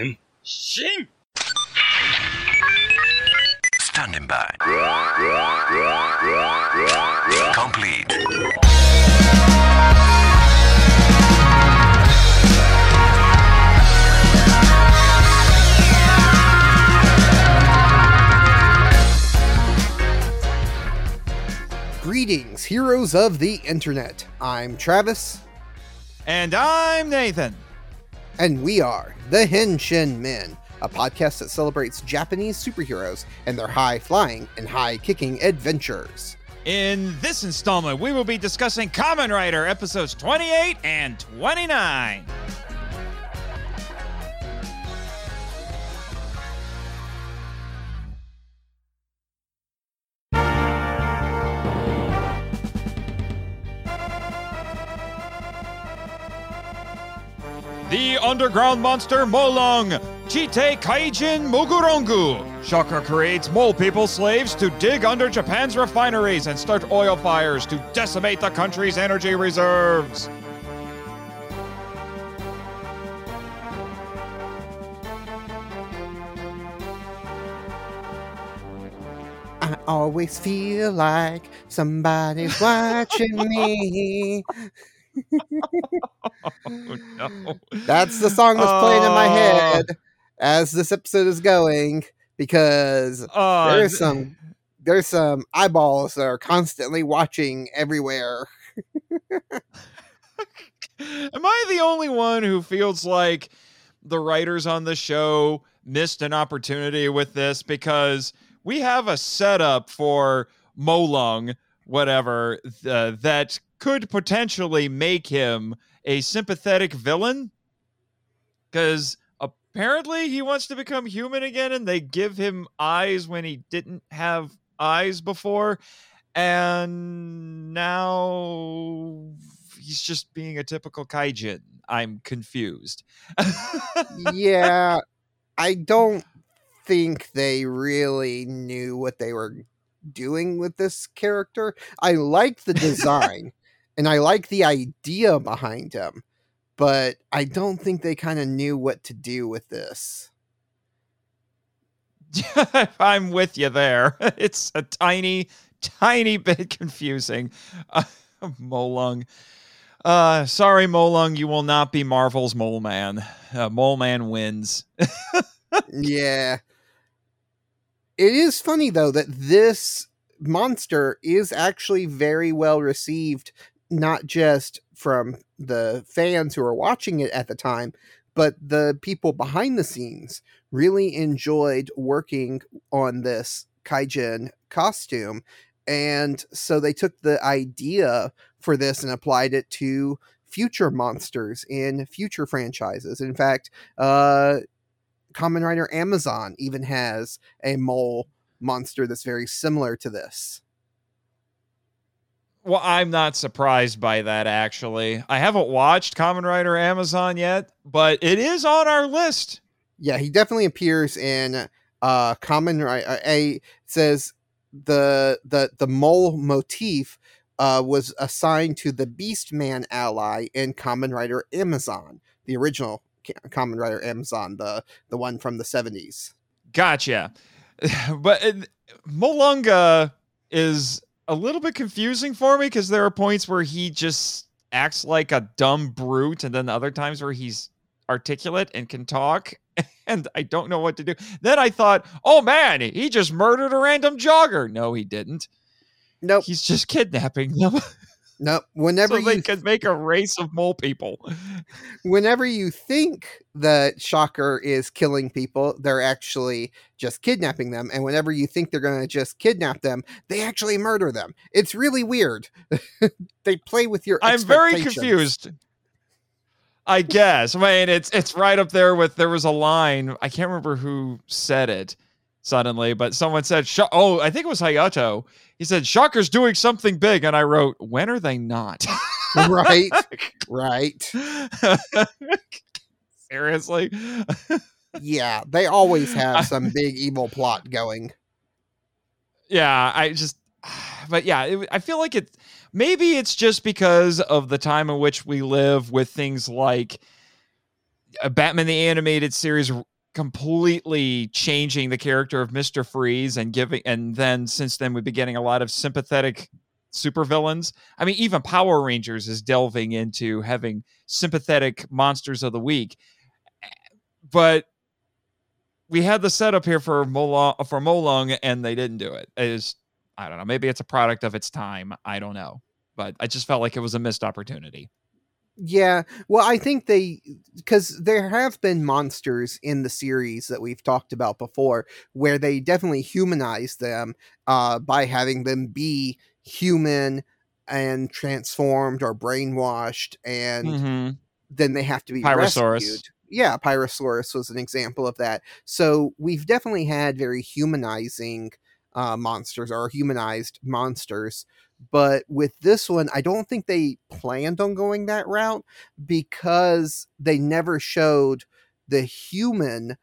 変身 Standing by. Complete. Greetings, heroes of the internet. I'm Travis, And I'm Nathan. And we are the Henshin Men, a podcast that celebrates Japanese superheroes and their high flying and high kicking adventures. In this installment, we will be discussing Kamen Rider episodes 28 and 29. Underground monster Molong, Chitei Kaijin Mugurongu. Shocker creates mole people slaves to dig under Japan's refineries and start oil fires to decimate the country's energy reserves. I always feel like somebody's watching me. Oh no. That's the song that's playing in my Oh. head as this episode is going because Uh, there's some there's some eyeballs that are constantly watching everywhere. Am I the only one who feels like the writers on the show missed an opportunity with this because we have a setup for Molung, whatever, th- that could potentially make him a sympathetic villain? Because apparently he wants to become human again and they give him eyes when he didn't have eyes before. And now he's just being a typical kaijin. I'm confused. yeah, I don't think they really knew what they were doing with this character. I like the design and I like the idea behind him, but I don't think they kind of knew what to do with this. I'm with you there. It's a tiny, tiny bit confusing. Uh, Molung. Uh, sorry, Molung, you will not be Marvel's Mole Man. Uh, Mole Man wins. yeah. It is funny though that this monster is actually very well received, not just from the fans who are watching it at the time, but the people behind the scenes really enjoyed working on this kaijin costume. And so they took the idea for this and applied it to future monsters in future franchises. In fact, uh, Kamen Rider Amazon even has a mole monster that's very similar to this. Well, I'm not surprised by that, actually. I haven't watched Kamen Rider Amazon yet, but it is on our list. Yeah, he definitely appears in uh Kamen Rider. A says the the the mole motif uh, was assigned to the Beast Man ally in Kamen Rider Amazon, the original Kamen Rider Amazon, the the one from the seventies. Gotcha. But Molunga is a little bit confusing for me because there are points where he just acts like a dumb brute, and then other times where he's articulate and can talk, and I don't know what to do. Then I thought, oh man, he just murdered a random jogger. No, he didn't. Nope, He's just kidnapping them nope. Whenever so they could make a race of mole people. whenever you think that Shocker is killing people, they're actually just kidnapping them. And whenever you think they're going to just kidnap them, they actually murder them. It's really weird. they play with your. I'm very confused. I guess. I mean, it's it's right up there with there was a line. I can't remember who said it suddenly, but someone said, "Oh, I think it was Hayato." He said, "Shocker's doing something big," and I wrote, "When are they not?" right, right. Seriously. Yeah, they always have some big evil plot going. yeah, I just, but yeah, it, I feel like it. Maybe it's just because of the time in which we live with things like uh, Batman the animated series completely changing the character of Mr. Freeze and giving and then since then we've been getting a lot of sympathetic supervillains. I mean even Power Rangers is delving into having sympathetic monsters of the week. But we had the setup here for Molong for Molong and they didn't do it. Is I don't know, maybe it's a product of its time. I don't know. But I just felt like it was a missed opportunity. Yeah, well, I think they because there have been monsters in the series that we've talked about before, where they definitely humanize them uh, by having them be human and transformed or brainwashed, and Mhm. then they have to be Pyrosaurus. rescued. Yeah, Pyrosaurus was an example of that. So we've definitely had very humanizing uh, monsters or humanized monsters. But with this one, I don't think they planned on going that route because they never showed the human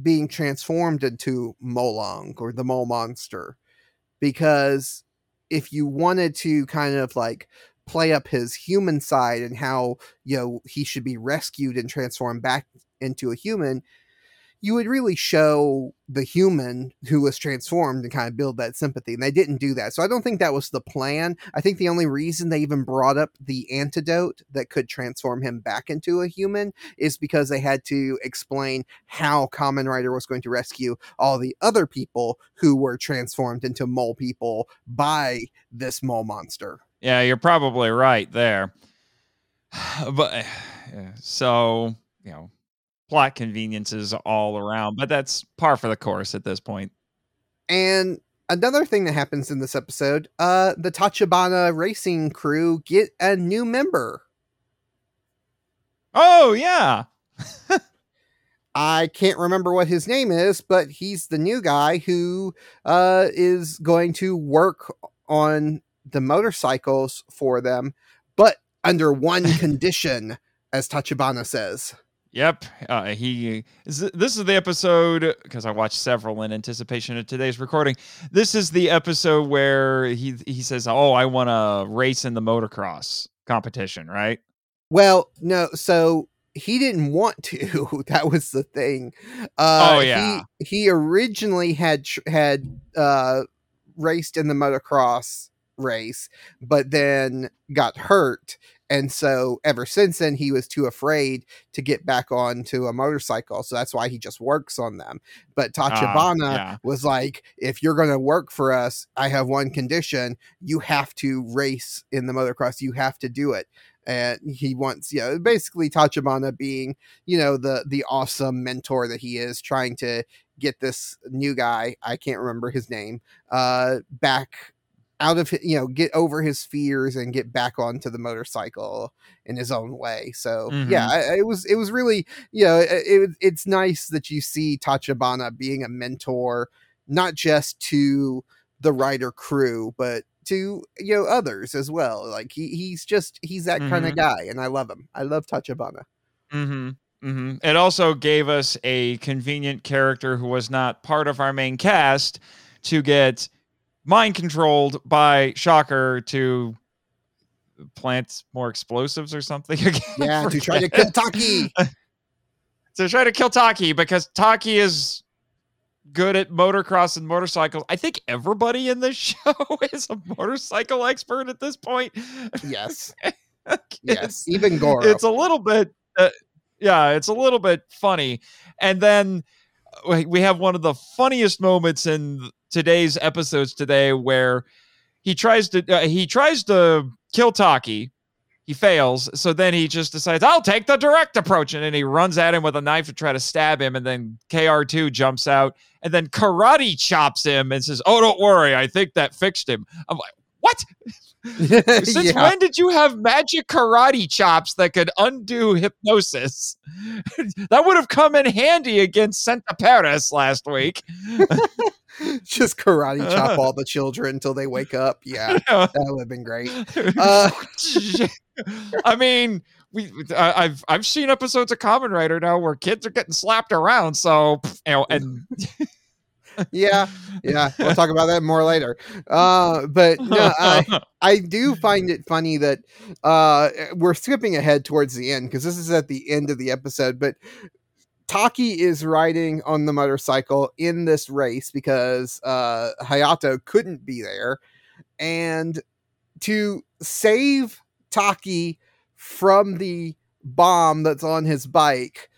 being transformed into Molong or the mole monster. Because if you wanted to kind of like play up his human side and how you know he should be rescued and transformed back into a human you would really show the human who was transformed and kind of build that sympathy and they didn't do that. So i don't think that was the plan. I think the only reason they even brought up the antidote that could transform him back into a human is because they had to explain how Kamen Rider was going to rescue all the other people who were transformed into mole people by this mole monster. Yeah, you're probably right there. But so, you know, plot conveniences all around, but that's par for the course at this point. And another thing that happens in this episode, uh, the Tachibana racing crew get a new member. Oh, yeah. I can't remember what his name is, but he's the new guy who uh, is going to work on the motorcycles for them, but under one condition, as Tachibana says. Yep. Uh, he this is the episode because I watched several in anticipation of today's recording. This is the episode where he he says, "Oh, I want to race in the motocross competition," right? Well, no, so he didn't want to. that was the thing. Uh, Oh, yeah. He, he originally had had uh, raced in the motocross race, but then got hurt. And so ever since then, he was too afraid to get back onto a motorcycle. So that's why he just works on them. But Tachibana yeah. was like, if you're going to work for us, I have one condition. You have to race in the motocross. You have to do it and he wants you know basically Tachibana being you know the the awesome mentor that he is trying to get this new guy I can't remember his name uh back out of you know get over his fears and get back onto the motorcycle in his own way so yeah Mhm. I, I- it was it was really you know it, it, it's nice that you see Tachibana being a mentor not just to the rider crew but to you know others as well like he, he's just he's that kind of Mhm. guy and i love him i love tachibana Mm-hmm. Mm-hmm. It also gave us a convenient character who was not part of our main cast to get mind controlled by Shocker to plant more explosives or something. Again, yeah to try to kill taki to try to kill Taki because Taki is good at motocross and motorcycles. I think everybody in this show is a motorcycle expert at this point. yes It's- yes even goro it's a little bit uh, yeah it's a little bit funny and then uh, we have one of the funniest moments in today's episodes today where he tries to uh, he tries to kill taki. He fails. So then he just decides i'll take the direct approach. And then he runs at him with a knife to try to stab him. And then kr2 jumps out. And then karate chops him and says oh don't worry. I think that fixed him. I'm like what? Since yeah. when did you have magic karate chops that could undo hypnosis? that would have come in handy against Santa Paris last week. just karate chop all the children until they wake up yeah that would have been great uh I mean, we I, I've I've seen episodes of Kamen Rider now where kids are getting slapped around, so you know, and yeah, yeah. We'll talk about that more later. Uh, but no, I I do find it funny that uh, we're skipping ahead towards the end because this is at the end of the episode. But Taki is riding on the motorcycle in this race because uh, Hayato couldn't be there, and to save Taki from the bomb that's on his bike.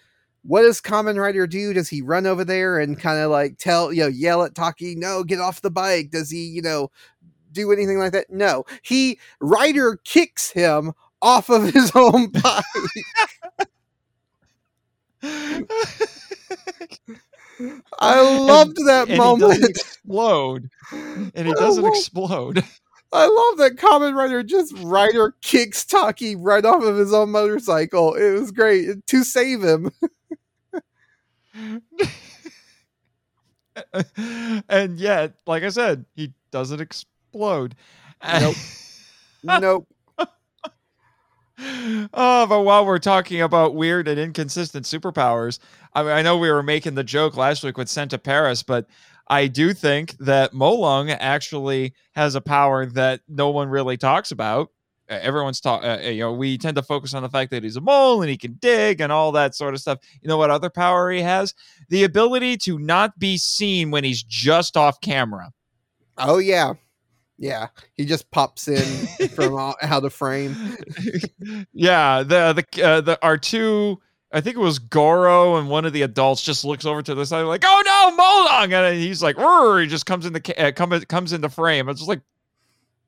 What does Kamen Rider do? Does he run over there and kind of like tell, you know, yell at Taki, no, get off the bike? Does he, you know, do anything like that? No. He, Rider kicks him off of his own bike. I loved that and moment. He doesn't explode. And he doesn't explode. I love that Kamen Rider just Rider kicks Taki right off of his own motorcycle. It was great to save him. and yet, like I said, he doesn't explode. Nope. nope. Oh, but while we're talking about weird and inconsistent superpowers, I mean, I know we were making the joke last week with Santa Paris, but I do think that Molong actually has a power that no one really talks about. Everyone's talk, uh, you know, we tend to focus on the fact that he's a mole and he can dig and all that sort of stuff. You know what other power he has? The ability to not be seen when he's just off camera. Oh yeah. Yeah. He just pops in from all, out of frame. yeah, the the uh, the our two. I think it was Goro and one of the adults just looks over to the side like, "Oh no, Molong!" and he's like, he just comes in the uh, come, comes into frame. It's just like,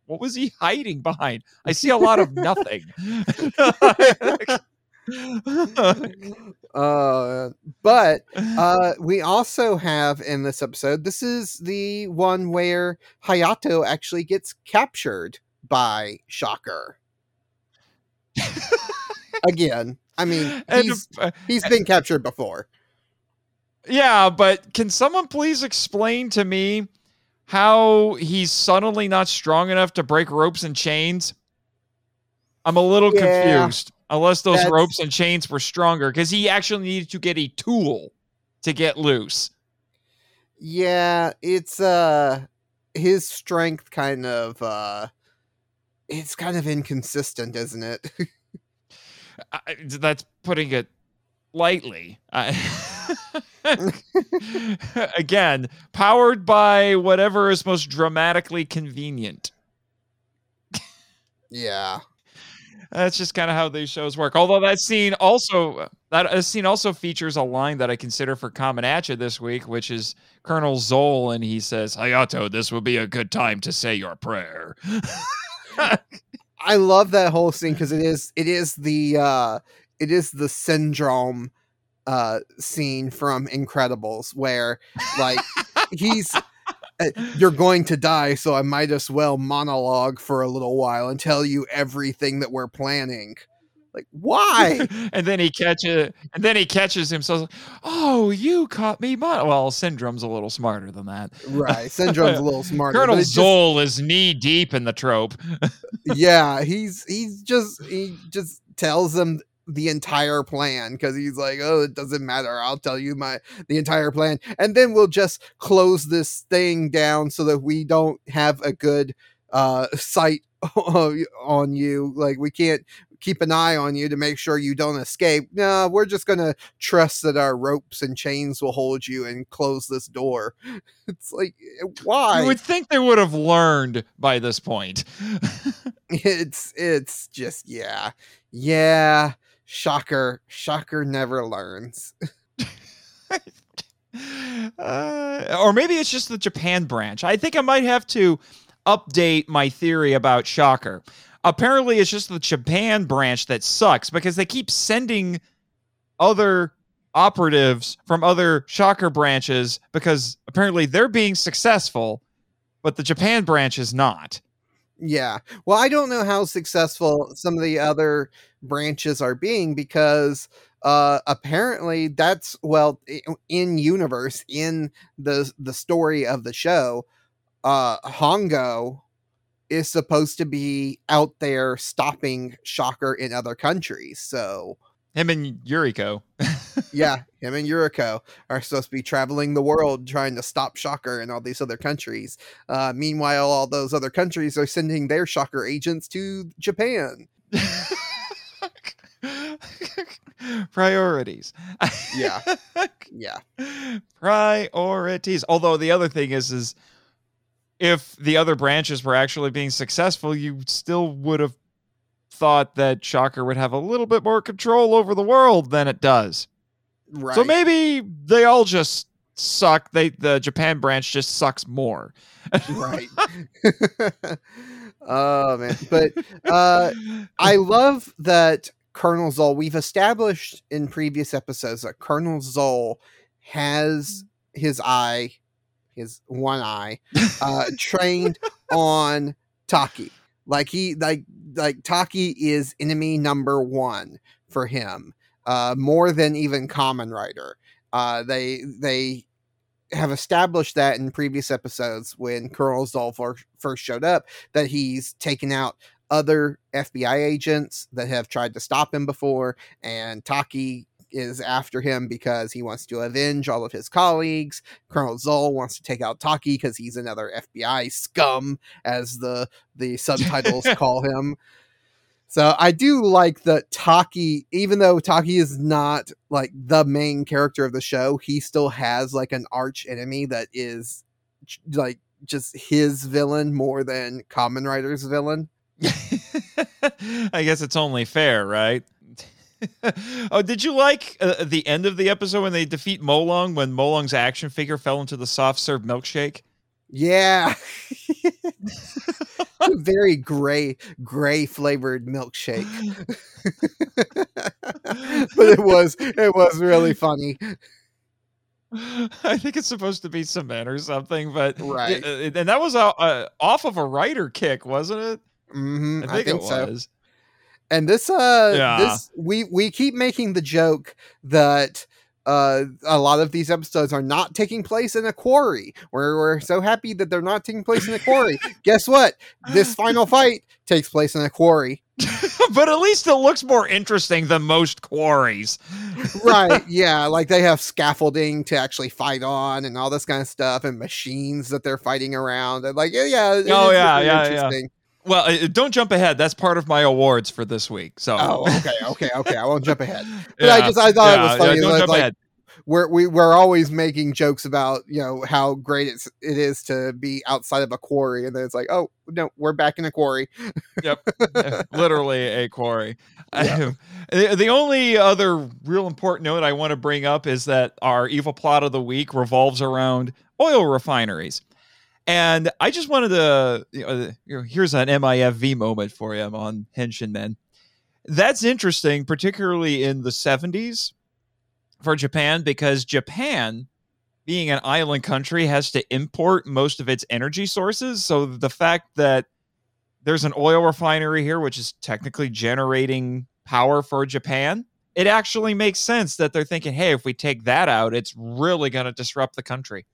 what was he hiding behind? I see a lot of nothing. Uh but uh we also have in this episode this is the one where Hayato actually gets captured by Shocker. Again. I mean, And, uh, he's been captured before. yeah, but can someone please explain to me how he's suddenly not strong enough to break ropes and chains? I'm a little Yeah, confused. Unless those that's- ropes and chains were stronger, because he actually needed to get a tool to get loose. Yeah, it's uh his strength kind of uh it's kind of inconsistent, isn't it? I, that's putting it lightly. I, again, powered by whatever is most dramatically convenient. yeah. That's just kind of how these shows work. Although that scene also that uh, scene also features a line that I consider for Kaminacha this week, which is Colonel Zol, and he says, "Hayato, this will be a good time to say your prayer." I love that whole scene because it is it is the uh it is the syndrome uh scene from Incredibles where like he's Eh, you're going to die so I might as well monologue for a little while and tell you everything that we're planning. Like why? and then he catches and then he catches himself. Oh, you caught me. Mon-. Well, Syndrome's a little smarter than that. right, syndrome's a little smarter. Colonel just- Zol is knee deep in the trope. yeah, he's he's just he just tells them the entire plan because he's like, oh, it doesn't matter. I'll tell you my the entire plan, and then we'll just close this thing down so that we don't have a good uh sight on you. Like we can't keep an eye on you to make sure you don't escape. No, we're just gonna trust that our ropes and chains will hold you and close this door. It's like why? You would think they would have learned by this point. it's it's just yeah yeah shocker shocker never learns uh, or maybe it's just the Japan branch. I think I might have to update my theory about Shocker. Apparently, it's just the Japan branch that sucks because they keep sending other operatives from other Shocker branches because apparently they're being successful, but the Japan branch is not. yeah well i don't know how successful some of the other branches are being because uh apparently that's well in universe in the the story of the show uh hongo is supposed to be out there stopping shocker in other countries so Him and Yuriko. yeah, him and Yuriko are supposed to be traveling the world trying to stop Shocker in all these other countries. Uh, meanwhile, all those other countries are sending their Shocker agents to Japan. Priorities. Yeah. Yeah. Priorities. Although the other thing is, is if the other branches were actually being successful, you still would have thought that Shocker would have a little bit more control over the world than it does. Right. So maybe they all just suck. They the Japan branch just sucks more. right. oh man, but uh, I love that Colonel Zol. We've established in previous episodes that Colonel Zol has his eye, his one eye, uh, trained on Taki. Like he like like Taki is enemy number one for him, uh, more than even Kamen Rider. Uh, they they have established that in previous episodes when Colonel Zol fir- first showed up that he's taken out other FBI agents that have tried to stop him before, and Taki is after him because he wants to avenge all of his colleagues. Colonel Zol wants to take out Taki because he's another FBI scum, as the the subtitles call him. So I do like that Taki, even though Taki is not like the main character of the show, he still has like an arch enemy that is like just his villain more than Kamen Rider's villain. I guess it's only fair, right? oh, did you like uh, the end of the episode when they defeat Molong when Molong's action figure fell into the soft serve milkshake? Yeah. a very gray, gray flavored milkshake. but it was it was really funny. I think it's supposed to be cement or something, but Right. uh, and that was uh, uh, off of a Rider kick, wasn't it? Hmm I think, it so. was. And this uh Yeah. this we we keep making the joke that uh a lot of these episodes are not taking place in a quarry. We're we're so happy that they're not taking place in a quarry. Guess what? This final fight takes place in a quarry. but at least it looks more interesting than most quarries. right yeah like they have scaffolding to actually fight on and all this kind of stuff and machines that they're fighting around and like yeah yeah it Oh, yeah, yeah, yeah. interesting. Well, uh, don't jump ahead. That's part of my awards for this week. So, oh okay okay okay i won't jump ahead but i just i thought it was funny yeah, don't jump like ahead. we're we, we're always making jokes about you know how great it's it is to be outside of a quarry and then it's like oh no we're back in a quarry yep, literally a quarry. Yeah. the, the only other real important note I want to bring up is that our evil plot of the week revolves around oil refineries. And I just wanted to, you know, here's an MIFV moment for you on Henshin Men. That's interesting, particularly in the 70s for Japan, because Japan, being an island country, has to import most of its energy sources. So the fact that there's an oil refinery here, which is technically generating power for Japan. It actually makes sense that they're thinking, hey, if we take that out, it's really going to disrupt the country.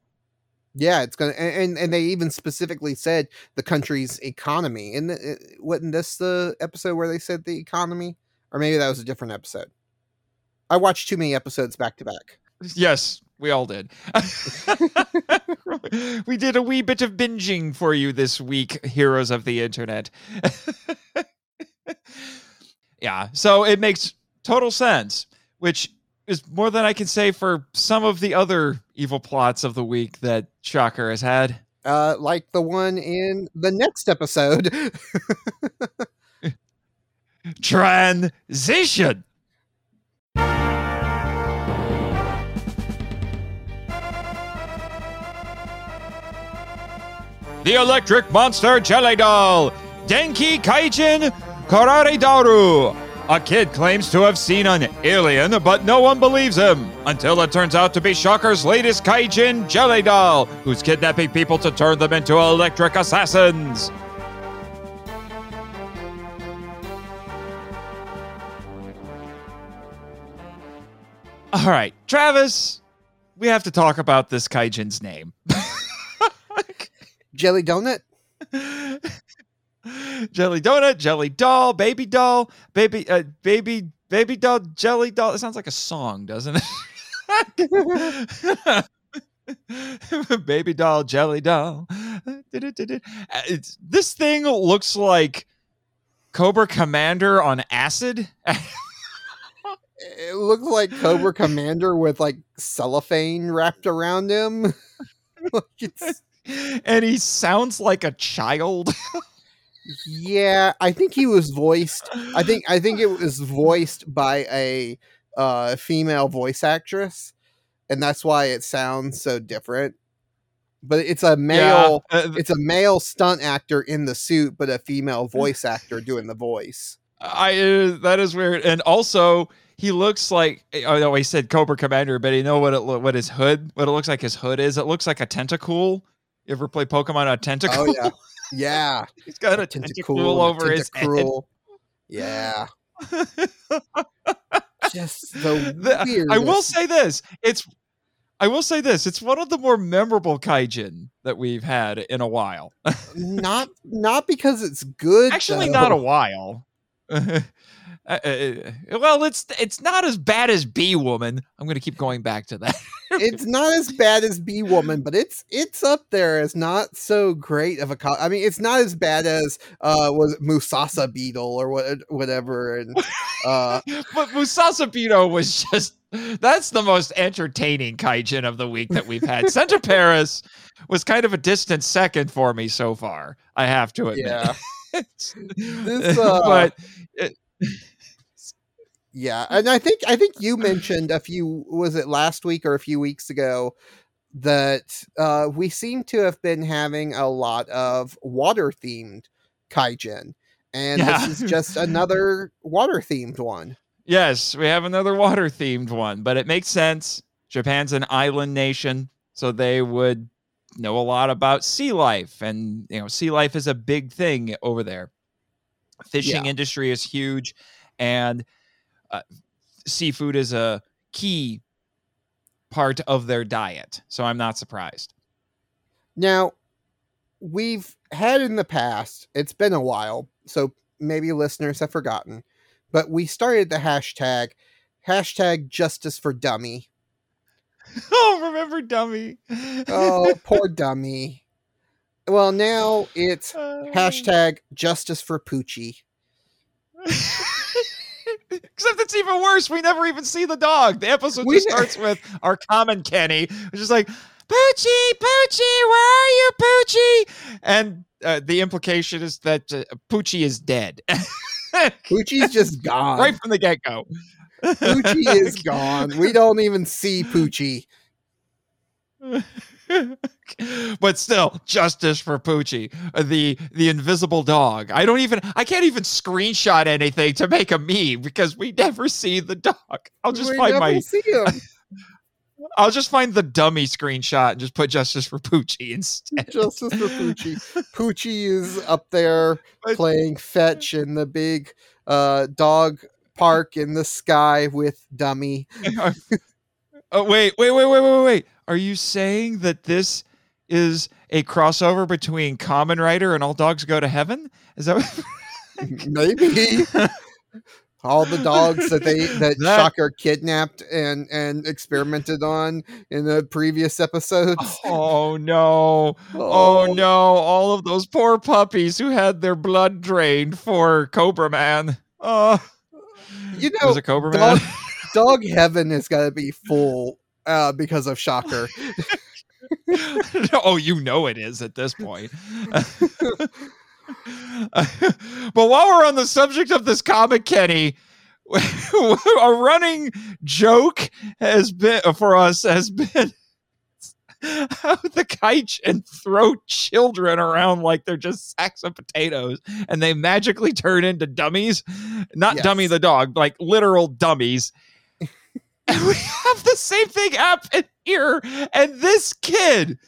Yeah it's gonna and and- they even specifically said the country's economy and uh, wasn't this the episode where they said the economy or maybe that was a different episode i watched too many episodes back to back Yes, we all did. we did a wee bit of binging for you this week, heroes of the internet. yeah, so it makes total sense, which is more than I can say for some of the other evil plots of the week that Shocker has had. uh like the one in the next episode Transition. The Electric Monster Jelly Doll, Denki Kaijin Kurage Daru. A kid claims to have seen an alien, but no one believes him until it turns out to be Shocker's latest Kaijin Jelly Doll, who's kidnapping people to turn them into electric assassins. All right, Travis, we have to talk about this Kaijin's name. jelly donut jelly donut, jelly doll, baby doll, baby, uh, baby, baby doll, jelly doll. It sounds like a song, doesn't it? Baby doll, jelly doll. It's, this thing looks like Cobra Commander on acid. It looks like Cobra Commander with like cellophane wrapped around him. Like, it's- and he sounds like a child. yeah, I think he was voiced. I think I think it was voiced by a uh, female voice actress, and that's why it sounds so different. But it's a male. Yeah, uh, It's a male stunt actor in the suit, but a female voice actor doing the voice. I uh, that is weird. And also, he looks like oh no, he said Cobra Commander, but you know what it what his hood what it looks like his hood is? It looks like a tentacle. You ever play Pokemon a Tentacool? Oh yeah, yeah. He's got a tentacle over his head. Yeah, just the, The- I will say this. It's I will say this. It's one of the more memorable kaijin that we've had in a while. not not because it's good. Actually, though. not a while. Uh, uh, well, it's it's not as bad as Bee Woman. I'm going to keep going back to that. it's not as bad as Bee Woman, but it's it's up there as not so great of a. Co- I mean, it's not as bad as uh was Musasa Beetle or what whatever, and uh but Musasa Beetle was just that's the most entertaining kaijin of the week that we've had. Santa Paris was kind of a distant second for me so far. I have to admit. yeah, This, uh, but yeah, and I think I think you mentioned a few was it last week or a few weeks ago that uh we seem to have been having a lot of water themed kaijin, and Yeah. this is just another water themed one. Yes, we have another water themed one, but it makes sense. Japan's an island nation, so they would know a lot about sea life and you know, sea life is a big thing over there. Fishing Yeah. industry is huge and uh, seafood is a key part of their diet. So I'm not surprised. Now, we've had in the past, it's been a while, so maybe listeners have forgotten, but we started the hashtag, hashtag justice for dummy. oh, remember dummy. Oh, poor dummy. Well, now it's Uh, hashtag justice for Poochie. Except it's even worse. We never even see the dog. The episode We just ne- starts with our common Kenny, which is like, Poochie, Poochie, where are you, Poochie? And uh, the implication is that uh, Poochie is dead. Poochie's just gone. right from the get go. Poochie is gone. We don't even see Poochie. but still, justice for Poochie, the the invisible dog. I don't even, I can't even screenshot anything to make a meme because we never see the dog. I'll just we find my see him. I'll just find the dummy screenshot and just put justice for Poochie instead. Justice for Poochie. Poochie is up there playing fetch in the big uh, dog park in the sky with Dummy. oh wait, wait, wait, wait, wait, wait. Are you saying that this is a crossover between Kamen Rider and All Dogs Go to Heaven? Is that what- Maybe all the dogs that they that, That- Shocker kidnapped and and experimented on in the previous episodes. Oh no. Oh, oh. no, all of those poor puppies who had their blood drained for Cobra Man. Oh, You know, was a Cobra dog- Man? dog heaven is got to be full uh, because of Shocker. oh, you know it is at this point. but while we're on the subject of this comic, Kenny, a running joke has been for us has been how the kaijin throw children around like they're just sacks of potatoes and they magically turn into dummies. Not Yes. dummy the dog, like literal dummies. and we have the same thing happen here. And this kid,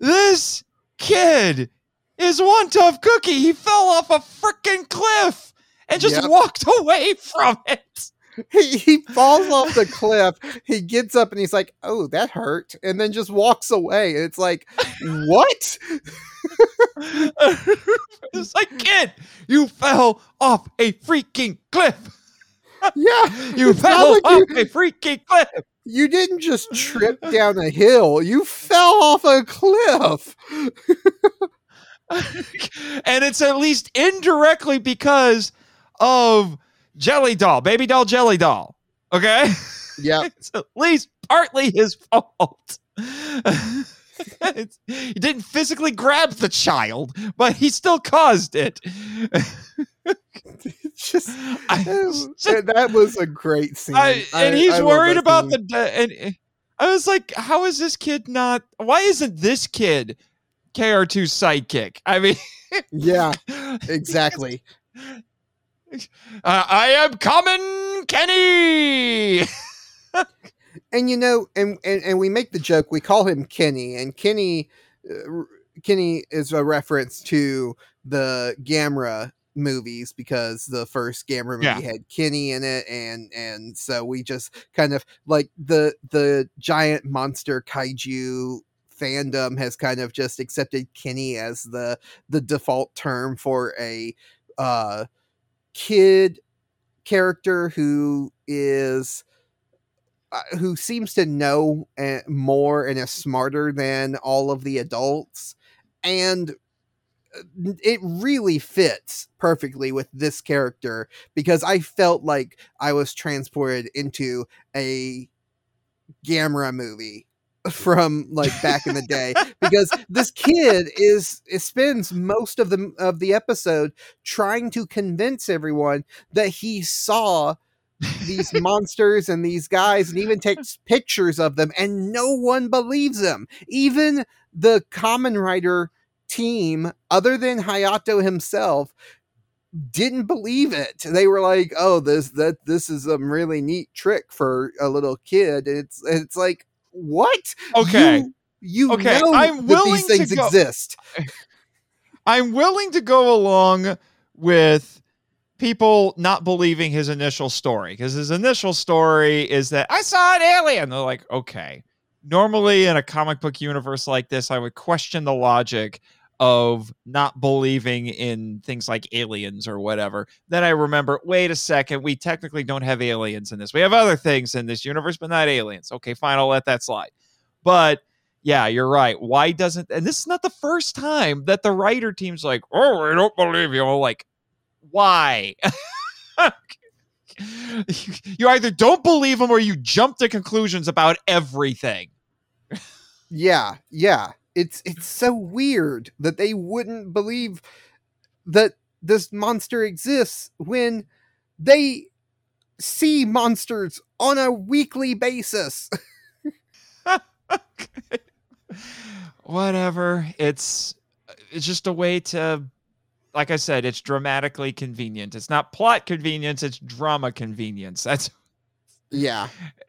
this kid is one tough cookie. He fell off a freaking cliff and just Yep. walked away from it. he, he falls off the cliff. He gets up and he's like, "Oh, that hurt," and then just walks away. And it's like, what? it's like, kid, you fell off a freaking cliff. Yeah, You fell like off you- a freaking cliff. You didn't just trip down a hill, you fell off a cliff. and it's at least indirectly because of Jelly Doll, Baby Doll Jelly Doll. Okay? Yeah. it's at least partly his fault. he didn't physically grab the child, but he still caused it. just, I- that, that was a great scene. I- and he's I worried about scene. the and I was like, how is this kid not? Why isn't this kid KR2's sidekick? I mean, Yeah, exactly. uh, I am coming, Kenny. and you know and, and and we make the joke we call him kenny and kenny uh, kenny is a reference to the gamera movies because the first gamera movie Yeah. had kenny in it and and so we just kind of like the the giant monster kaiju fandom has kind of just accepted kenny as the the default term for a uh kid character who is uh, who seems to know uh, more and is smarter than all of the adults and uh, it really fits perfectly with this character because i felt like i was transported into a gamera movie from like back in the day because this kid is, spends most of the of the episode trying to convince everyone that he saw these monsters and these guys and even takes pictures of them and no one believes him. Even the Kamen Rider team other than hayato himself didn't believe it. They were like oh this that this is a really neat trick for a little kid. It's it's like what Okay. you, you Okay, know I'm that these to things go- exist I'm willing to go along with people not believing his initial story because his initial story is that I saw an alien. They're like, okay. Normally, in a comic book universe like this, I would question the logic of not believing in things like aliens or whatever. Then I remember, wait a second, we technically don't have aliens in this. We have other things in this universe, but not aliens. Okay, fine, I'll let that slide. But yeah, you're right. Why doesn't and this is not the first time that the writer team's like, oh, I don't believe you. I'm like, why? you, you either don't believe them or you jump to conclusions about everything. Yeah, yeah. It's it's so weird that they wouldn't believe that this monster exists when they see monsters on a weekly basis. Whatever. It's it's just a way to like I said, it's dramatically convenient. It's not plot convenience, it's drama convenience. That's yeah,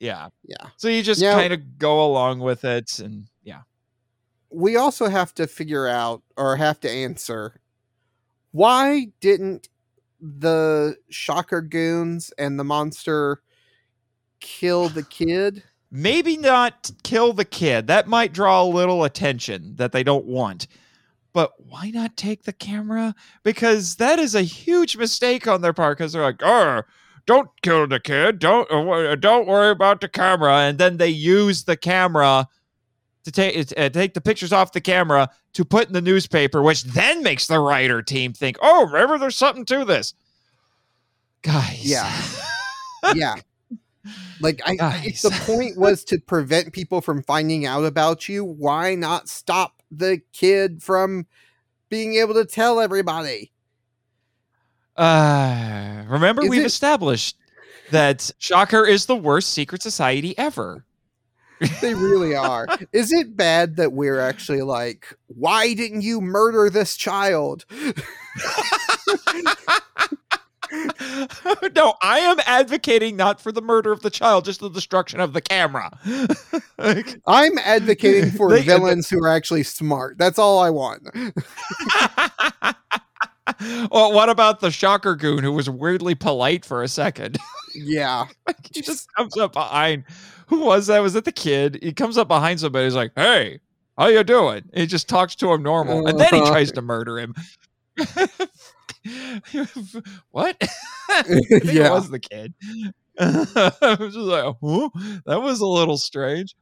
yeah. yeah. So you just Now- kind of go along with it and. We also have to figure out or have to answer why didn't the shocker goons and the monster kill the kid? maybe not kill the kid. That might draw a little attention that they don't want. But why not take the camera? Because that is a huge mistake on their part. Because they're like, "Oh, don't kill the kid. Don't uh, uh, don't worry about the camera." And then they use the camera to take uh, take the pictures off the camera to put in the newspaper, which then makes the writer team think, "Oh, maybe there's something to this." Guys, Yeah. yeah. Like I, I- if the point was to prevent people from finding out about you, why not stop the kid from being able to tell everybody? Uh, remember, Is we've it- established that Shocker is the worst secret society ever. They really are. Is it bad that we're actually like, why didn't you murder this child? no, I am advocating not for the murder of the child, just the destruction of the camera. Like- I'm advocating for They- villains who are actually smart. That's all I want. well, what about the Shocker goon who was weirdly polite for a second? Yeah. he just comes up behind. Who was that? Was it the kid? He comes up behind somebody. He's like, "Hey, how you doing?" And he just talks to him normal, and then he uh-huh. tries to murder him. what? Yeah. it was the kid. I was just like, huh? that was a little strange.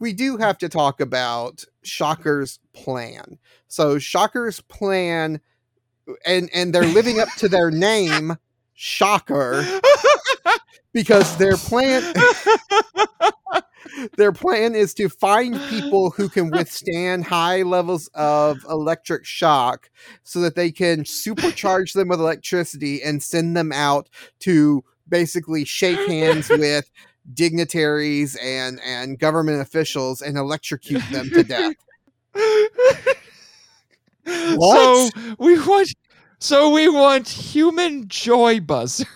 we do have to talk about Shocker's plan. So Shocker's plan and and they're living up to their name, Shocker, because their plan their plan is to find people who can withstand high levels of electric shock so that they can supercharge them with electricity and send them out to basically shake hands with dignitaries and and government officials and electrocute them to death. What? So we want so we want human joy buzzers.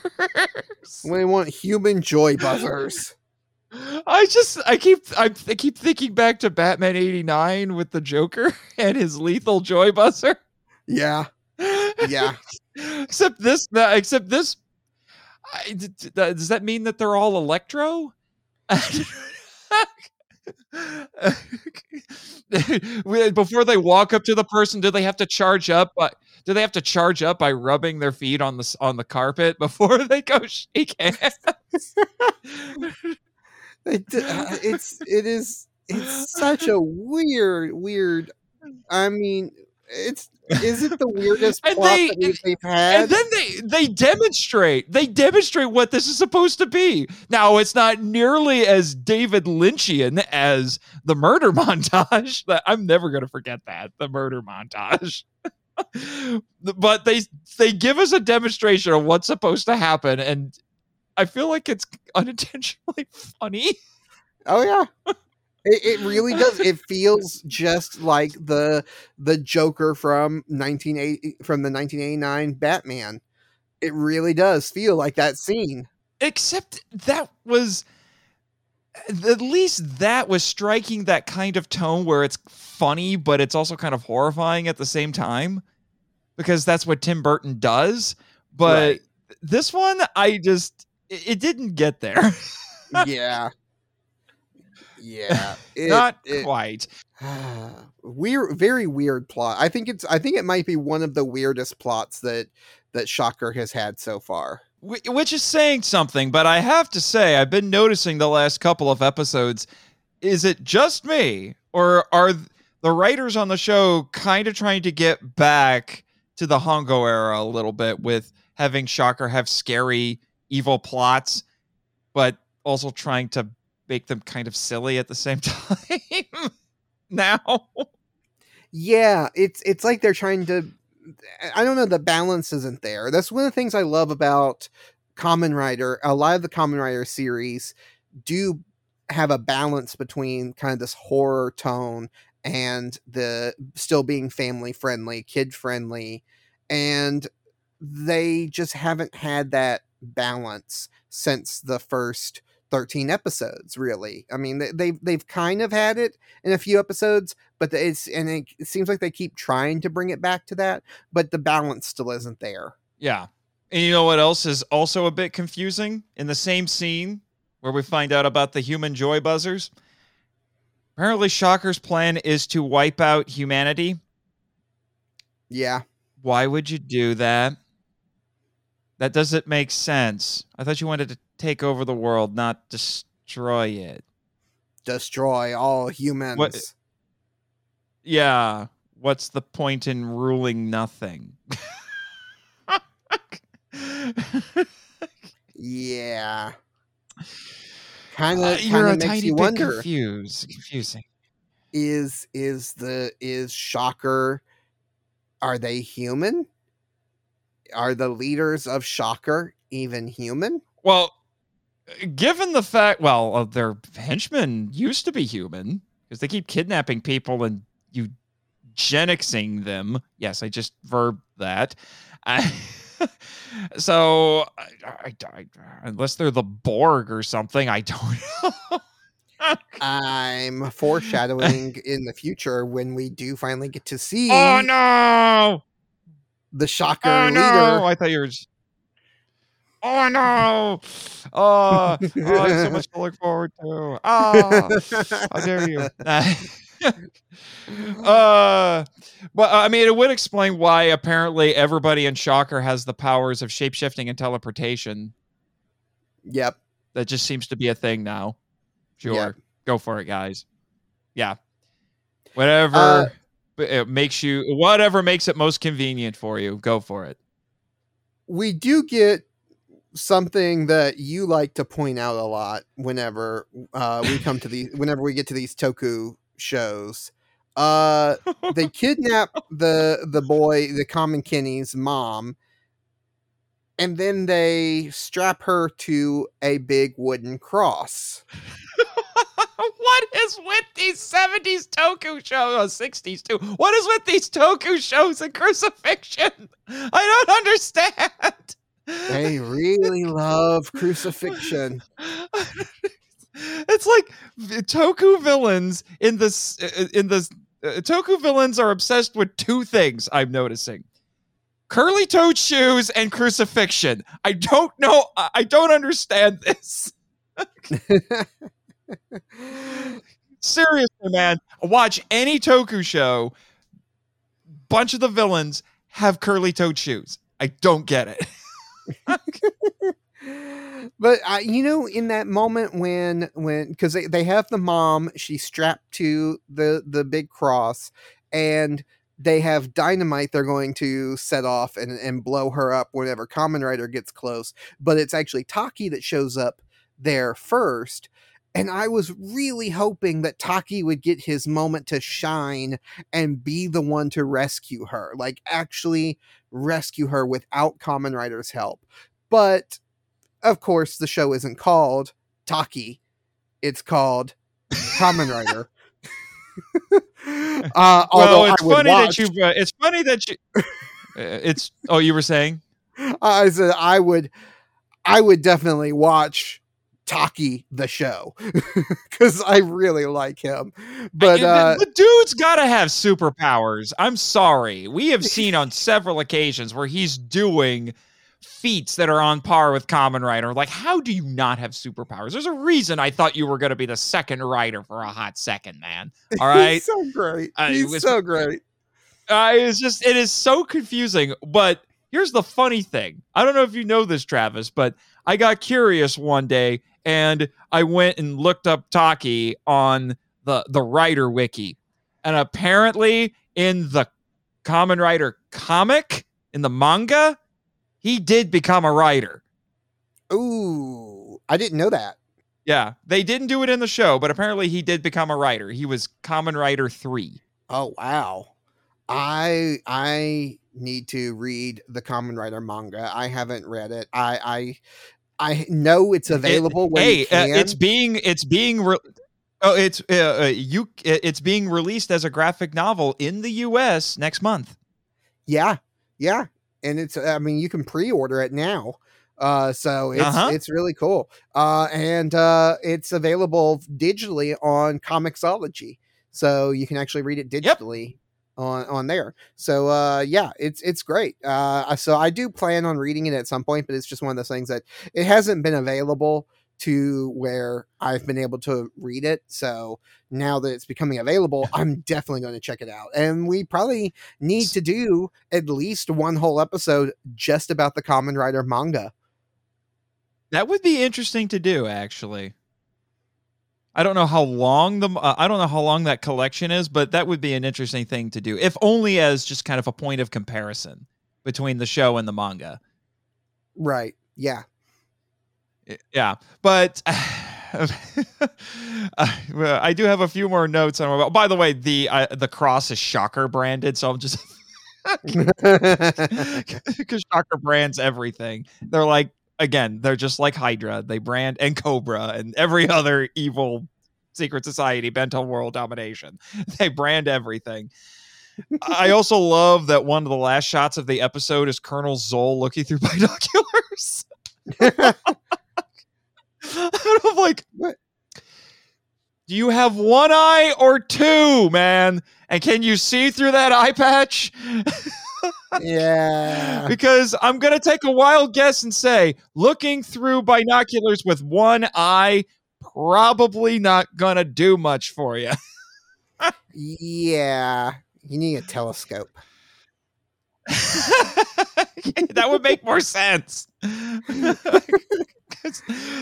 We want human joy buzzers. I just I keep I, I keep thinking back to Batman 89 with the Joker and his lethal joy buzzer. Yeah. Yeah. except this except this I, d- d- does that mean that they're all electro? Before they walk up to the person, do they have to charge up? By, do they have to charge up by rubbing their feet on the on the carpet before they go shake hands? It, uh, it's it is it's such a weird weird I mean it's is it the weirdest And plot they- that they've had? and then they they demonstrate they demonstrate what this is supposed to be now it's not nearly as david lynchian as the murder montage i'm never going to forget that the murder montage but they they give us a demonstration of what's supposed to happen and i feel like it's unintentionally funny Oh yeah. It, it really does. It feels just like the the Joker from 1980 from the 1989 Batman. It really does feel like that scene. except that was at least that was striking that kind of tone where it's funny but it's also kind of horrifying at the same time because that's what Tim Burton does but Right. this one I just it, it didn't get there Yeah. Yeah. It, not it- quite weird very weird plot. I think it's I think it might be one of the weirdest plots that that Shocker has had so far. Wh- which is saying something but I have to say I've been noticing the last couple of episodes. Is it just me or are the writers on the show kind of trying to get back to the Hongo era a little bit with having Shocker have scary evil plots but also trying to make them kind of silly at the same time now? Yeah, it's it's like they're trying to I don't know, the balance isn't there. That's one of the things I love about Kamen Rider. A lot of the Kamen Rider series do have a balance between kind of this horror tone and the still being family friendly, kid friendly, and they just haven't had that balance since the first 13 episodes really i mean they, they've they've kind of had it in a few episodes but it's and it, it seems like they keep trying to bring it back to that but the balance still isn't there Yeah. And you know what else is also a bit confusing? In the same scene where we find out about the human joy buzzers, apparently Shocker's plan is to wipe out humanity. yeah Why would you do that? That doesn't make sense. I thought you wanted to take over the world, not destroy it. destroy all humans Yeah. What's the point in ruling nothing? yeah kind Uh, of you're a tiny you bit wonder confused. Confusing. is is the is shocker are they human are the leaders of shocker even human Well, given the fact, well, uh, their henchmen used to be human because they keep kidnapping people and eugenicsing them. Yes, I just verb that. I, so, I, I, unless they're the Borg or something, I don't know. i'm foreshadowing in the future when we do finally get to see oh no! the shocker Oh leader no! I thought you were. Just... Oh no! Oh, oh, so much to look forward to. Oh, how dare you? uh, but I mean, it would explain why apparently everybody in Shocker has the powers of shapeshifting and teleportation. Yep. That just seems to be a thing now. Sure. Yeah. Go for it, guys. Yeah. Whatever Uh, it makes you whatever makes it most convenient for you, go for it. we do get something that you like to point out a lot whenever uh, we come to these whenever we get to these toku shows uh they kidnap the the boy the common kenny's mom and then they strap her to a big wooden cross what is with these 70s toku shows, 60s too? What is with these toku shows and crucifixion? I don't understand. They really love crucifixion. It's like toku villains in this in this uh, toku villains are obsessed with two things i'm noticing. Curly toed shoes and crucifixion. I don't know I don't understand this. Seriously man watch any toku show bunch of the villains have curly toed shoes. I don't get it but uh, you know in that moment when when because they, they have the mom she's strapped to the the big cross and they have dynamite they're going to set off and, and blow her up whenever Kamen Rider gets close but it's actually taki that shows up there first and i was really hoping that taki would get his moment to shine and be the one to rescue her like actually rescue her without Kamen Rider's help but of course the show isn't called taki it's called Kamen Rider uh although well, it's funny watch, that you. Uh, it's funny that you. Uh, it's. Oh, you were saying. I said I would I would definitely watch Taki the show because I really like him. But the, uh, the dude's got to have superpowers. I'm sorry. We have seen on several occasions where he's doing feats that are on par with Kamen Rider. Like, how do you not have superpowers? There's a reason I thought you were going to be the second rider for a hot second, man. All right. he's so great. Uh, he's was- so great. Uh, it's just it is so confusing. But here's the funny thing. I don't know if you know this, Travis, but I got curious one day and I went and looked up Taki on the the rider wiki, and apparently in the Kamen Rider comic in the manga, he did become a rider. Ooh, I didn't know that. Yeah, they didn't do it in the show, but apparently he did become a rider. He was Kamen Rider three. Oh wow. I I need to read the Kamen Rider manga. I haven't read it. I I I know it's available when hey, uh, it's being it's being re- oh it's uh, uh, you it's being released as a graphic novel in the U.S. next month. Yeah, yeah, and it's I mean you can pre-order it now, uh, so it's Uh-huh. it's really cool, uh, and uh, it's available digitally on Comixology, so you can actually read it Yep. On on there. So uh, yeah, it's it's great. Uh, so I do plan on reading it at some point, but it's just one of those things that it hasn't been available to where I've been able to read it. So now that it's becoming available, I'm definitely going to check it out. And we probably need to do at least one whole episode just about the Kamen Rider manga. That would be interesting to do, actually. I don't know how long the uh, I don't know how long that collection is, but that would be an interesting thing to do, if only as just kind of a point of comparison between the show and the manga. Right. Yeah. Yeah, but uh, I do have a few more notes on. By the way, the uh, the cross is Shocker branded, so I'm just because Shocker brands everything. They're like again, they're just like Hydra. They brand and Cobra and every other evil secret society bent on world domination. They brand everything. I also love that one of the last shots of the episode is Colonel Zol looking through binoculars. I'm like, What? Do you have one eye or two, man? And can you see through that eye patch? Yeah. because I'm going to take a wild guess and say looking through binoculars with one eye probably not going to do much for you. Yeah. You need a telescope. that would make more sense.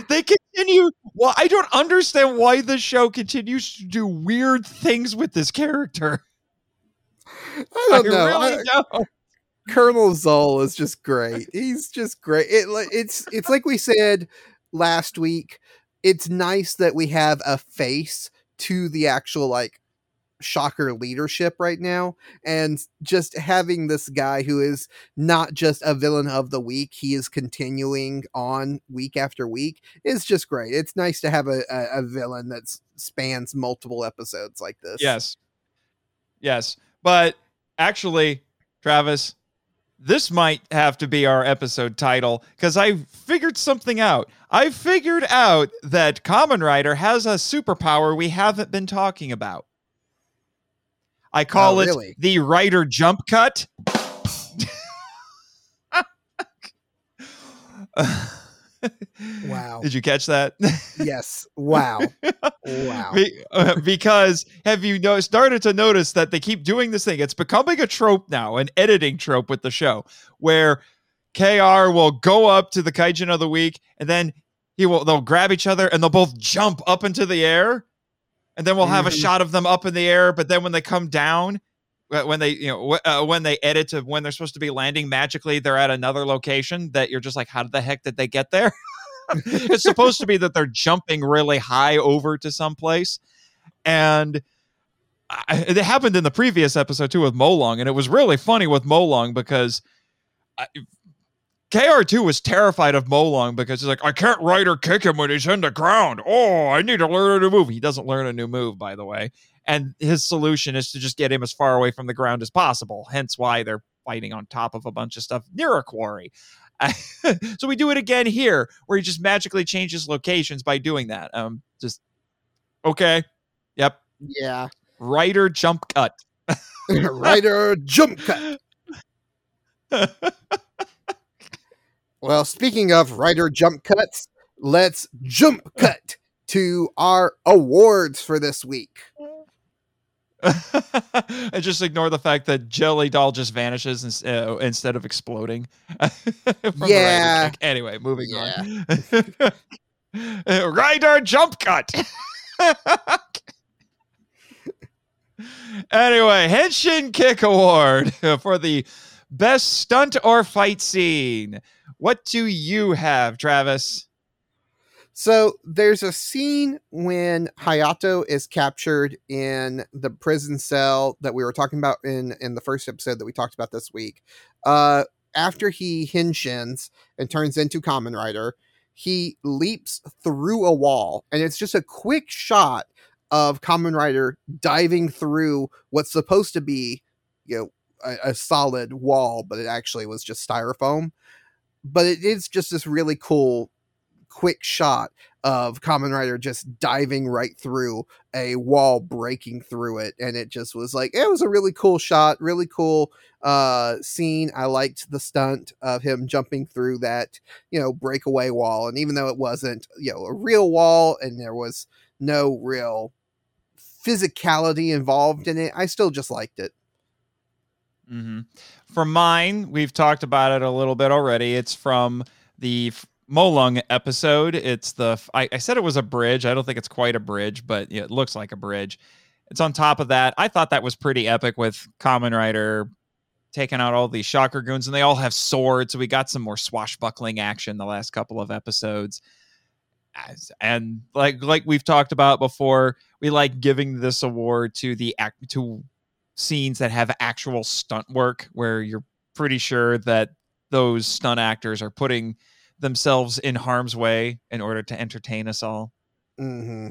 they continue. Well, I don't understand why the show continues to do weird things with this character. I I don't know. really I- don't. Colonel Zol is just great. He's just great. It it's it's like we said last week. It's nice that we have a face to the actual like shocker leadership right now and just having this guy who is not just a villain of the week he is continuing on week after week is just great it's nice to have a, a, a villain that spans multiple episodes like this Yes. Yes. But actually, Travis, this might have to be our episode title because I figured something out. I figured out that Kamen Rider has a superpower we haven't been talking about. I call Oh, it the Rider Jump Cut. Wow. Did you catch that? yes wow wow Be- uh, because have you know, started to notice that they keep doing this thing? It's becoming a trope now, an editing trope with the show, where KR will go up to the Kaijin of the week, and then he will they'll grab each other and they'll both jump up into the air, and then we'll have a Mhm. shot of them up in the air. But then when they come down, when they you know uh, when they edit to when they're supposed to be landing magically, they're at another location that you're just like, how the heck did they get there? it's supposed to be that they're jumping really high over to someplace. And I, it happened in the previous episode too with Molong, and it was really funny with Molong because I, KR2 was terrified of Molong because he's like, I can't Rider kick him when he's in the ground. Oh, I need to learn a new move. He doesn't learn a new move, by the way. And his solution is to just get him as far away from the ground as possible. Hence why they're fighting on top of a bunch of stuff near a quarry. so we do it again here, where he just magically changes locations by doing that. Um, just okay, yep. yeah Rider jump cut. Rider jump cut. Well, speaking of rider jump cuts, let's jump cut to our awards for this week. and just ignore the fact that Jelly Doll just vanishes ins- uh, instead of exploding. from the rider Yeah. Anyway, moving on. Uh, rider jump cut. anyway, Henshin Kick Award for the best stunt or fight scene. What do you have, Travis? So there's a scene when Hayato is captured in the prison cell that we were talking about in in the first episode that we talked about this week. Uh, after he henshins and turns into Kamen Rider, he leaps through a wall, and it's just a quick shot of Kamen Rider diving through what's supposed to be, you know, a, a solid wall, but it actually was just styrofoam. But it is just this really cool quick shot of Kamen Rider just diving right through a wall, breaking through it, and it just was like it was a really cool shot, really cool uh scene. I liked the stunt of him jumping through that, you know, breakaway wall, and even though it wasn't, you know, a real wall and there was no real physicality involved in it, I still just liked it. Mm-hmm. For mine, we've talked about it a little bit already. It's from the Molung episode. It's the I said it was a bridge. I don't think it's quite a bridge, but it looks like a bridge. It's on top of that. I thought that was pretty epic with Kamen Rider taking out all these shocker goons, and they all have swords. So we got some more swashbuckling action the last couple of episodes. And like like we've talked about before, we like giving this award to the act to scenes that have actual stunt work where you're pretty sure that those stunt actors are putting themselves in harm's way in order to entertain us all. hmm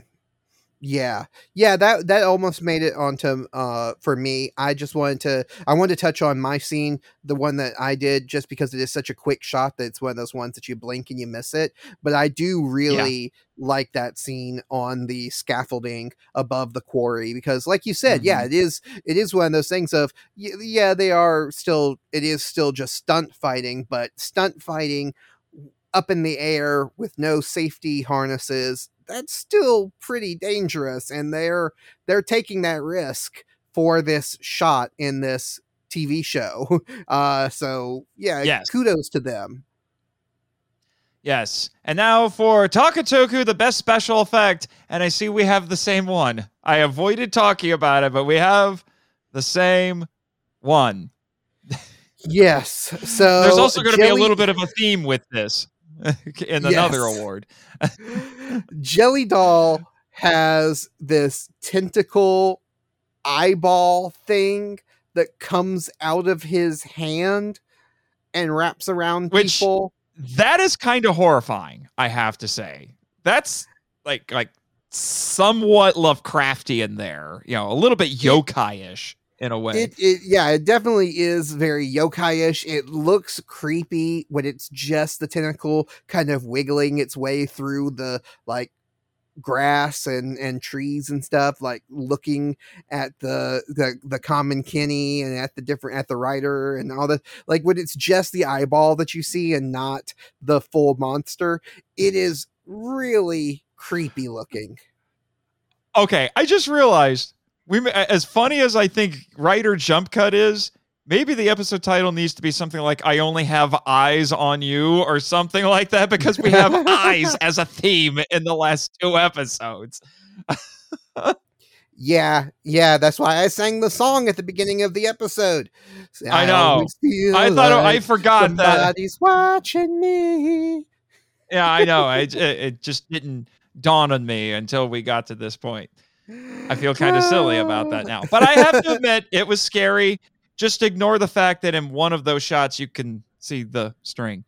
Yeah, yeah. That that almost made it onto uh for me. I just wanted to I wanted to touch on my scene, the one that I did, just because it is such a quick shot that it's one of those ones that you blink and you miss it. But I do really like that scene on the scaffolding above the quarry because, like you said, yeah, it is it is one of those things of yeah, they are still it is still just stunt fighting, but stunt fighting up in the air with no safety harnesses that's still pretty dangerous and they're they're taking that risk for this shot in this TV show. Uh, so yeah, Yes. kudos to them. Yes. And now for Takatoku, the best special effect. And I see we have the same one. I avoided talking about it, but we have the same one. Yes. So There's also going to be a little bit of a theme with this in another Yes. award. Jelly Doll has this tentacle eyeball thing that comes out of his hand and wraps around Which- people. That is kind of horrifying, I have to say. That's like like somewhat Lovecraftian there, you know, a little bit yokai-ish in a way. It, it yeah, it definitely is very yokai-ish. It looks creepy when it's just the tentacle kind of wiggling its way through the like grass and and trees and stuff like looking at the the the common kenny and at the different at the rider and all that like when it's just the eyeball that you see and not the full monster it is really creepy looking Okay, I just realized we as funny as I think rider jump cut is, maybe the episode title needs to be something like I only have eyes on you or something like that because we have eyes as a theme in the last two episodes. yeah yeah that's why i sang the song at the beginning of the episode I know. I thought I like forgot that. somebody's watching me Yeah, I know. I, it, it just didn't dawn on me until we got to this point. I feel kind of silly about that now. But I have to admit, it was scary. Just ignore the fact that in one of those shots you can see the string.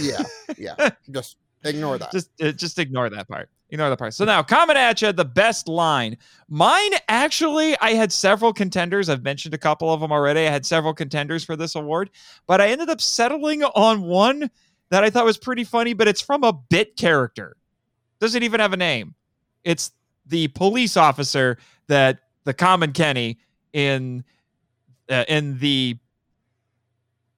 yeah yeah just ignore that Just uh, just ignore that part. Ignore that part. So now, coming at you, the best line. Mine actually, I had several contenders. I've mentioned a couple of them already. I had several contenders for this award, but I ended up settling on one that I thought was pretty funny. But it's from a bit character. Doesn't even have a name. It's the police officer that the common Kenny in uh, in the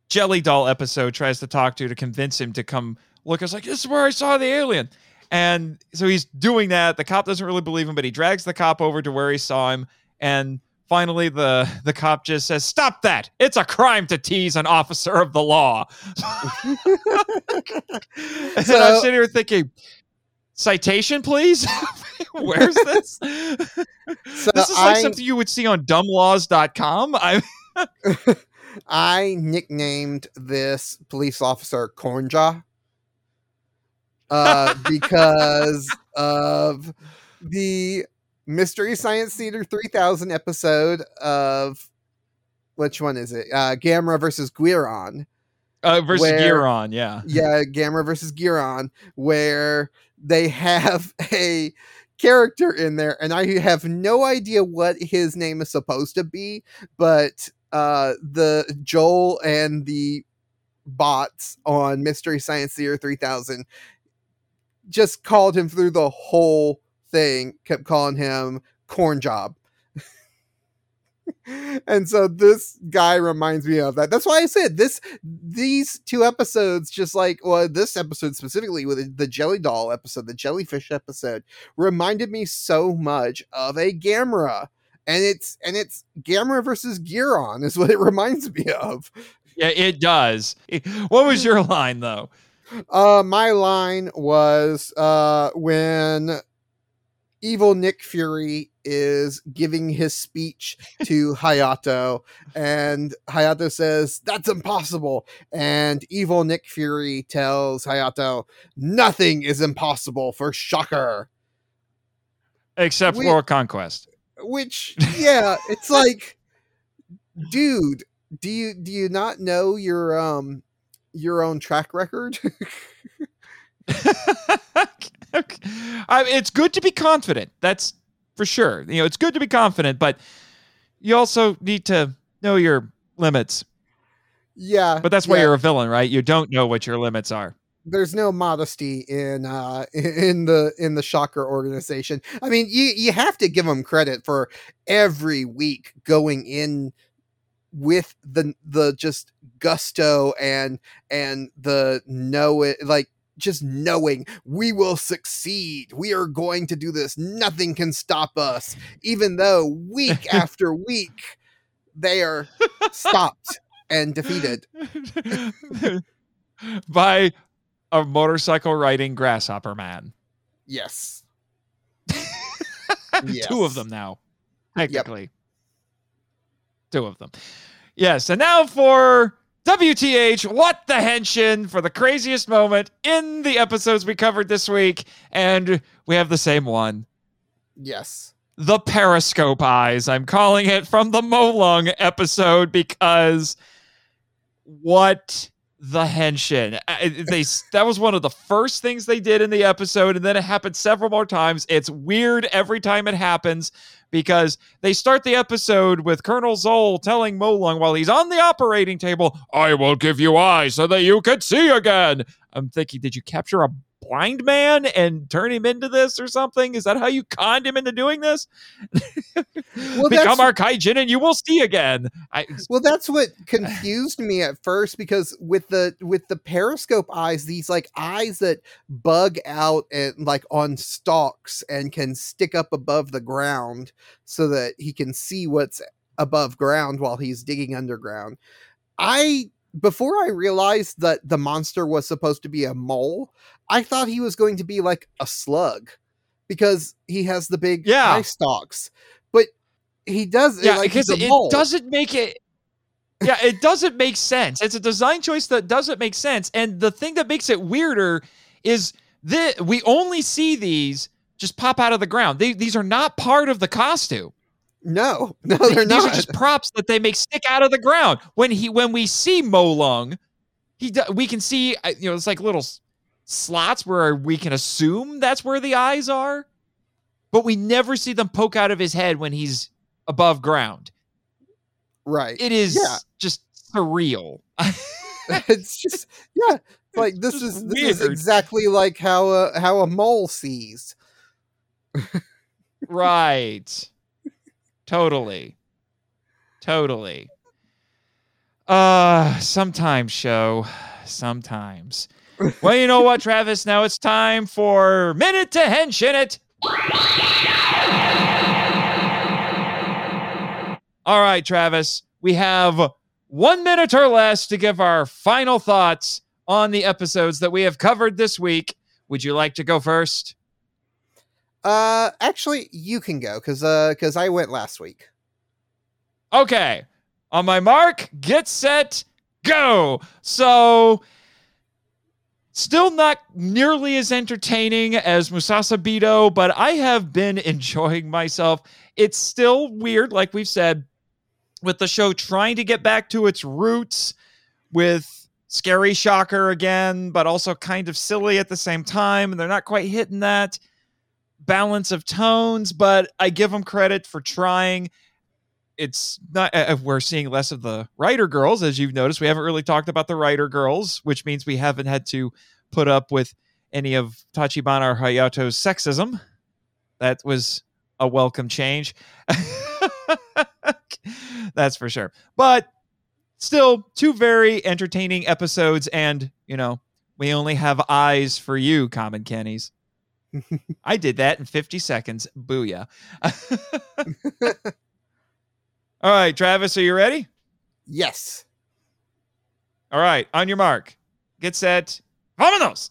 Jelly Doll episode tries to talk to to convince him to come look. It's like this is where I saw the alien, and so he's doing that. The cop doesn't really believe him, but he drags the cop over to where he saw him, and finally the the cop just says, "Stop that! It's a crime to tease an officer of the law." and I'm sitting here thinking. Citation, please. Where's this? so this is like I, something you would see on dumblaws.com. I I nicknamed this police officer Cornjaw uh, because of the Mystery Science Theater 3000 episode of which one is it? Uh, Gamera versus Guiron. uh, versus Where- Guiron, yeah. Yeah, Gamera versus Guiron, where they have a character in there, and I have no idea what his name is supposed to be, but uh the Joel and the bots on Mystery Science Theater 3000 just called him through the whole thing, kept calling him corn job. And so this guy reminds me of that. That's why I said this these two episodes just like well this episode specifically with the jelly doll episode, the jellyfish episode reminded me so much of a Gamera. And it's and it's Gamera versus Guiron is what it reminds me of. Yeah, it does. What was your line though? Uh, my line was uh, when evil Nick Fury is giving his speech to Hayato, and Hayato says, That's impossible. And evil Nick Fury tells Hayato, Nothing is impossible for Shocker. Except We- for Conquest. Which, yeah, it's like, dude, do you do you not know your um your own track record? I mean, it's good to be confident. That's for sure. You know, it's good to be confident, but you also need to know your limits. yeah, But that's why yeah. you're a villain, right? You don't know what your limits are. there's no modesty in uh in the in the shocker organization i mean you you have to give them credit for every week going in with the the just gusto and and the know it like just knowing we will succeed we are going to do this nothing can stop us even though week after week they are stopped and defeated. by a motorcycle riding grasshopper man. Yes. Two of them now, technically. Two of them. Yes, and now for WTH, what the henshin for the craziest moment in the episodes we covered this week, and we have the same one. Yes. The periscope eyes. I'm calling it from the Molong episode because what the henshin. Uh, They that was one of the first things they did in the episode, and then it happened several more times. It's weird every time it happens because they start the episode with Colonel Zol telling Molong while he's on the operating table, "I will give you eyes so that you can see again." I'm thinking, did you capture a blind man and turn him into this or something? Is that how you conned him into doing this? Well, Become our kaijin and you will see again. I, Well, that's what confused me at first because with the with the periscope eyes, these like eyes that bug out and like on stalks and can stick up above the ground so that he can see what's above ground while he's digging underground. I before I realized that the monster was supposed to be a mole, I thought he was going to be like a slug because he has the big Yeah. eye stalks. But he does yeah, like he's because a it mole. doesn't make it. Yeah, it doesn't make sense. It's a design choice that doesn't make sense. And the thing that makes it weirder is that we only see these just pop out of the ground. They, these are not part of the costume. No, no, they're these not. are just props that they make stick out of the ground. When he when we see Molung, he we can see uh, you know it's like little slots where we can assume that's where the eyes are, but we never see them poke out of his head when he's above ground. right. It is Yeah. just surreal. it's just yeah, like this just is this is exactly like how a how a mole sees. right. Totally. Totally. Uh sometimes show. Sometimes. Well, you know what, Travis? Now it's time for Minute to Henshin It. All right, Travis. We have one minute or less to give our final thoughts on the episodes that we have covered this week. Would you like to go first? Uh, actually, you can go because uh because I went last week. Okay. On my mark, get set, go. So, still not nearly as entertaining as Musasa Bido, but I have been enjoying myself. It's still weird, like we've said, with the show trying to get back to its roots with Scary Shocker again, but also kind of silly at the same time. And they're not quite hitting that balance of tones, but I give them credit for trying it's not uh, we're seeing less of the Rider girls as you've noticed. We haven't really talked about the Rider girls which means we haven't had to put up with any of tachibana or hayato's sexism. That was a welcome change. That's for sure. But still two very entertaining episodes and you know we only have eyes for you common kennies. I did that in 50 seconds. Booyah all right, Travis, are you ready? Yes. All right, on your mark, get set, vámonos.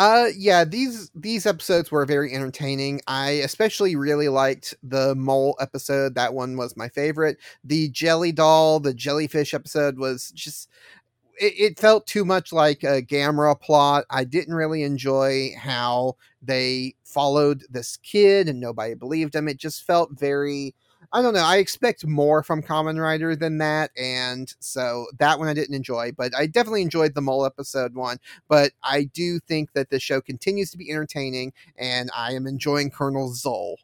Uh yeah, these these episodes were very entertaining. I especially really liked the mole episode. That one was my favorite. The jelly doll, the jellyfish episode was just it, it felt too much like a Gamera plot. I didn't really enjoy how they followed this kid and nobody believed him. It just felt very I don't know. I expect more from Kamen Rider than that, and so that one I didn't enjoy. But I definitely enjoyed the mole episode one but I do think that the show continues to be entertaining, and I am enjoying Colonel Zol.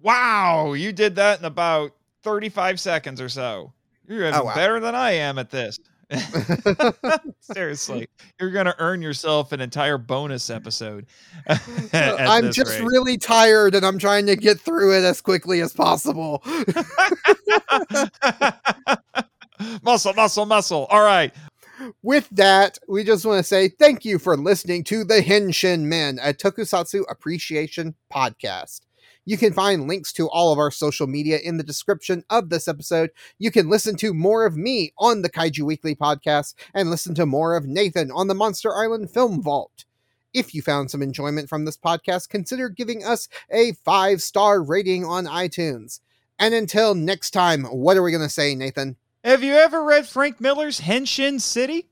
Wow, you did that in about 35 seconds or so. You're oh, even Oh, wow. better than I am at this. Seriously, you're going to earn yourself an entire bonus episode. I'm just rate. really tired, and I'm trying to get through it as quickly as possible. muscle, muscle, muscle. All right. With that, we just want to say thank you for listening to the Henshin Men, a Tokusatsu appreciation podcast. You can find links to all of our social media in the description of this episode. You can listen to more of me on the Kaiju Weekly podcast and listen to more of Nathan on the Monster Island Film Vault. If you found some enjoyment from this podcast, consider giving us a five star rating on iTunes. And until next time, what are we going to say, Nathan? Have you ever read Frank Miller's Henshin City?